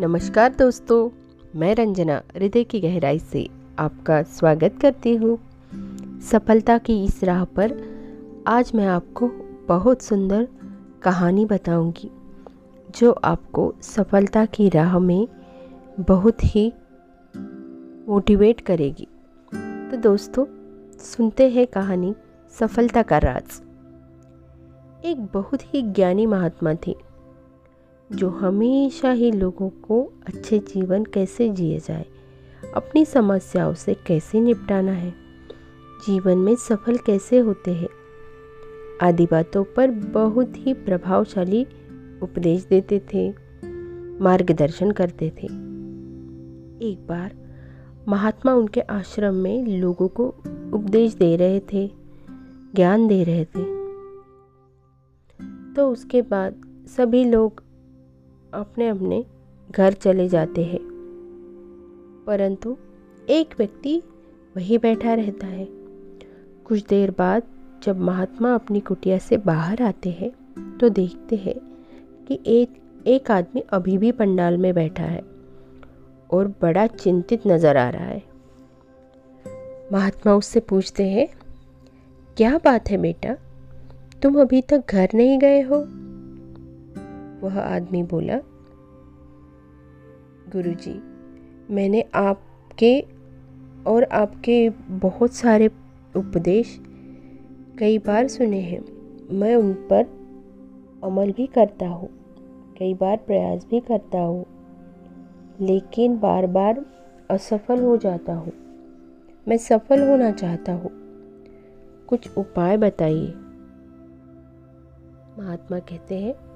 नमस्कार दोस्तों, मैं रंजना, हृदय की गहराई से आपका स्वागत करती हूँ। सफलता की इस राह पर आज मैं आपको बहुत सुंदर कहानी बताऊँगी, जो आपको सफलता की राह में बहुत ही मोटिवेट करेगी। तो दोस्तों, सुनते हैं कहानी सफलता का राज। एक बहुत ही ज्ञानी महात्मा थे। जो हमेशा ही लोगों को अच्छे जीवन कैसे जिए जाए, अपनी समस्याओं से कैसे निपटाना है, जीवन में सफल कैसे होते हैं, आदि बातों पर बहुत ही प्रभावशाली उपदेश देते थे, मार्गदर्शन करते थे। एक बार महात्मा उनके आश्रम में लोगों को उपदेश दे रहे थे, ज्ञान दे रहे थे। तो उसके बाद सभी लोग अपने अपने घर चले जाते हैं। परंतु एक व्यक्ति वही बैठा रहता है। कुछ देर बाद जब महात्मा अपनी कुटिया से बाहर आते हैं तो देखते हैं कि एक एक आदमी अभी भी पंडाल में बैठा है और बड़ा चिंतित नज़र आ रहा है। महात्मा उससे पूछते हैं, क्या बात है बेटा? तुम अभी तक घर नहीं गए हो? वह आदमी बोला, गुरुजी, मैंने आपके और आपके बहुत सारे उपदेश कई बार सुने हैं। मैं उन पर अमल भी करता हूँ, कई बार प्रयास भी करता हूँ, लेकिन बार बार असफल हो जाता हूँ। मैं सफल होना चाहता हूँ। कुछ उपाय बताइए। महात्मा कहते हैं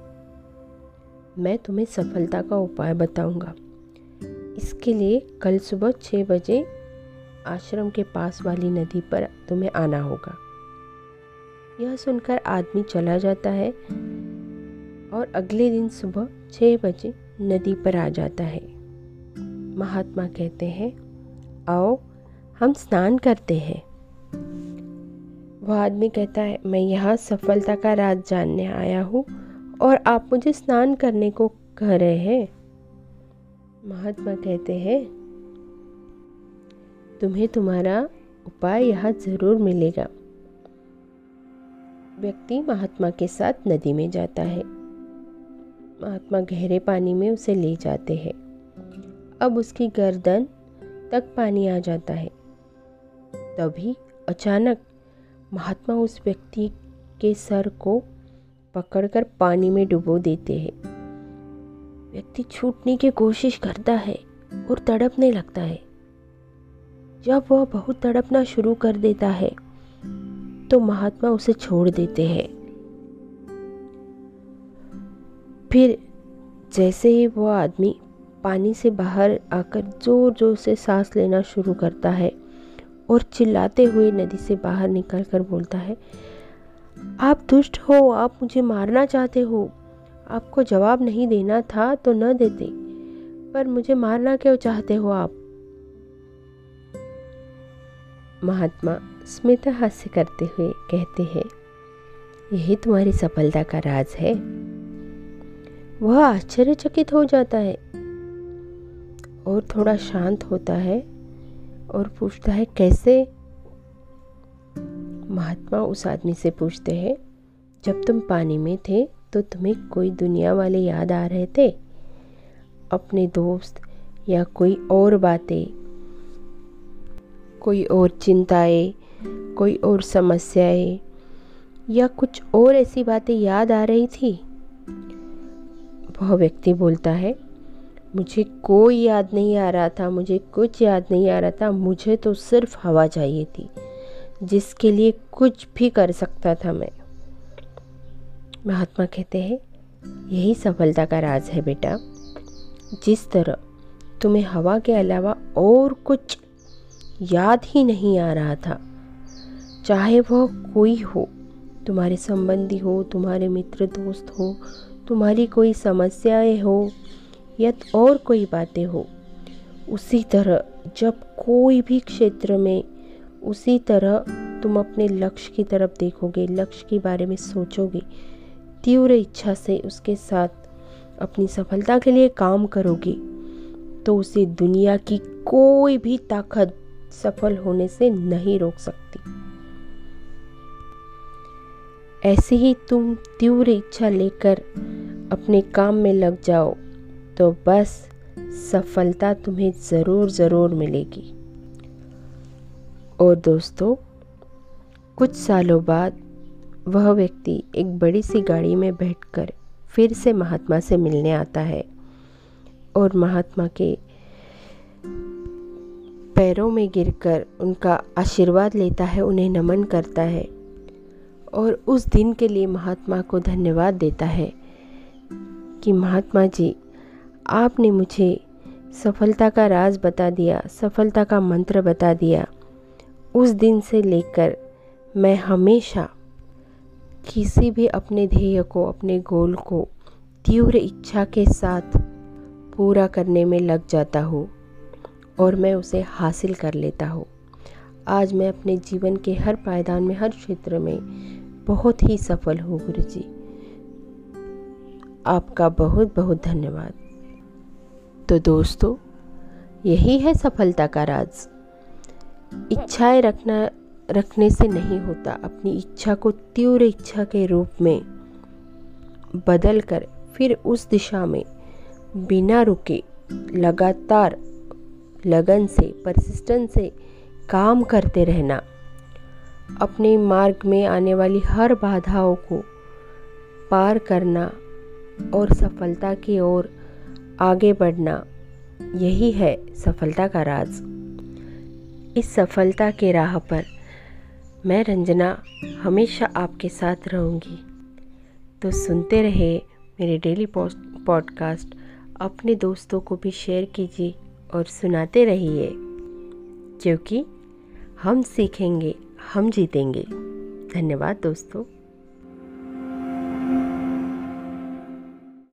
मैं तुम्हें सफलता का उपाय बताऊँगा। इसके लिए कल सुबह छः बजे आश्रम के पास वाली नदी पर तुम्हें आना होगा। यह सुनकर आदमी चला जाता है और अगले दिन सुबह छः बजे नदी पर आ जाता है। महात्मा कहते हैं, आओ, हम स्नान करते हैं। वह आदमी कहता है, मैं यहाँ सफलता का राज जानने आया हूँ और आप मुझे स्नान करने को कह रहे हैं। महात्मा कहते हैं, तुम्हें तुम्हारा उपाय यहाँ ज़रूर मिलेगा। व्यक्ति महात्मा के साथ नदी में जाता है। महात्मा गहरे पानी में उसे ले जाते हैं। अब उसकी गर्दन तक पानी आ जाता है। तभी अचानक महात्मा उस व्यक्ति के सर को पकड़कर पानी में डुबो देते हैं। व्यक्ति छूटने की कोशिश करता है और तड़पने लगता है। जब वह बहुत तड़पना शुरू कर देता है तो महात्मा उसे छोड़ देते हैं। फिर जैसे ही वह आदमी पानी से बाहर आकर ज़ोर ज़ोर से सांस लेना शुरू करता है और चिल्लाते हुए नदी से बाहर निकलकर बोलता है आप दुष्ट हो, आप मुझे मारना चाहते हो। आपको जवाब नहीं देना था तो न देते, पर मुझे मारना क्यों चाहते हो आप? महात्मा स्मित हास्य करते हुए कहते हैं, यही तुम्हारी सफलता का राज है। वह आश्चर्यचकित हो जाता है और थोड़ा शांत होता है और पूछता है, कैसे महात्मा उस आदमी से पूछते हैं, जब तुम पानी में थे तो तुम्हें कोई दुनिया वाले याद आ रहे थे? अपने दोस्त या कोई और बातें? कोई और चिंताएँ? कोई और समस्याएँ? या कुछ और ऐसी बातें याद आ रही थी? वह व्यक्ति बोलता है, मुझे कोई याद नहीं आ रहा था, मुझे कुछ याद नहीं आ रहा था, मुझे तो सिर्फ़ हवा चाहिए थी। जिसके लिए कुछ भी कर सकता था मैं। महात्मा कहते हैं, यही सफलता का राज है बेटा। जिस तरह तुम्हें हवा के अलावा और कुछ याद ही नहीं आ रहा था, चाहे वह कोई हो, तुम्हारे संबंधी हो, तुम्हारे मित्र दोस्त हो, तुम्हारी कोई समस्याएँ हो, या और कोई बातें हो, उसी तरह जब कोई भी क्षेत्र में उसी तरह तुम अपने लक्ष्य की तरफ़ देखोगे, लक्ष्य के बारे में सोचोगे, तीव्र इच्छा से उसके साथ अपनी सफलता के लिए काम करोगे तो उसे दुनिया की कोई भी ताकत सफल होने से नहीं रोक सकती। ऐसे ही तुम तीव्र इच्छा लेकर अपने काम में लग जाओ तो बस सफलता तुम्हें ज़रूर ज़रूर मिलेगी। और दोस्तों, कुछ सालों बाद वह व्यक्ति एक बड़ी सी गाड़ी में बैठकर फिर से महात्मा से मिलने आता है और महात्मा के पैरों में गिरकर उनका आशीर्वाद लेता है, उन्हें नमन करता है और उस दिन के लिए महात्मा को धन्यवाद देता है कि महात्मा जी, आपने मुझे सफलता का राज बता दिया, सफलता का मंत्र बता दिया। उस दिन से लेकर मैं हमेशा किसी भी अपने ध्येय को, अपने गोल को तीव्र इच्छा के साथ पूरा करने में लग जाता हूँ और मैं उसे हासिल कर लेता हूँ। आज मैं अपने जीवन के हर पायदान में, हर क्षेत्र में बहुत ही सफल हूँ, गुरु जी। आपका बहुत बहुत धन्यवाद। तो दोस्तों, यही है सफलता का राज। इच्छाएँ रखना, रखने से नहीं होता। अपनी इच्छा को तीव्र इच्छा के रूप में बदल कर फिर उस दिशा में बिना रुके, लगातार लगन से परसिस्टेंस से काम करते रहना। अपने मार्ग में आने वाली हर बाधाओं को पार करना और सफलता की ओर आगे बढ़ना, यही है सफलता का राज। इस सफलता के राह पर मैं रंजना हमेशा आपके साथ रहूँगी। तो सुनते रहे मेरे डेली पॉडकास्ट। अपने दोस्तों को भी शेयर कीजिए और सुनाते रहिए क्योंकि हम सीखेंगे, हम जीतेंगे। धन्यवाद दोस्तों।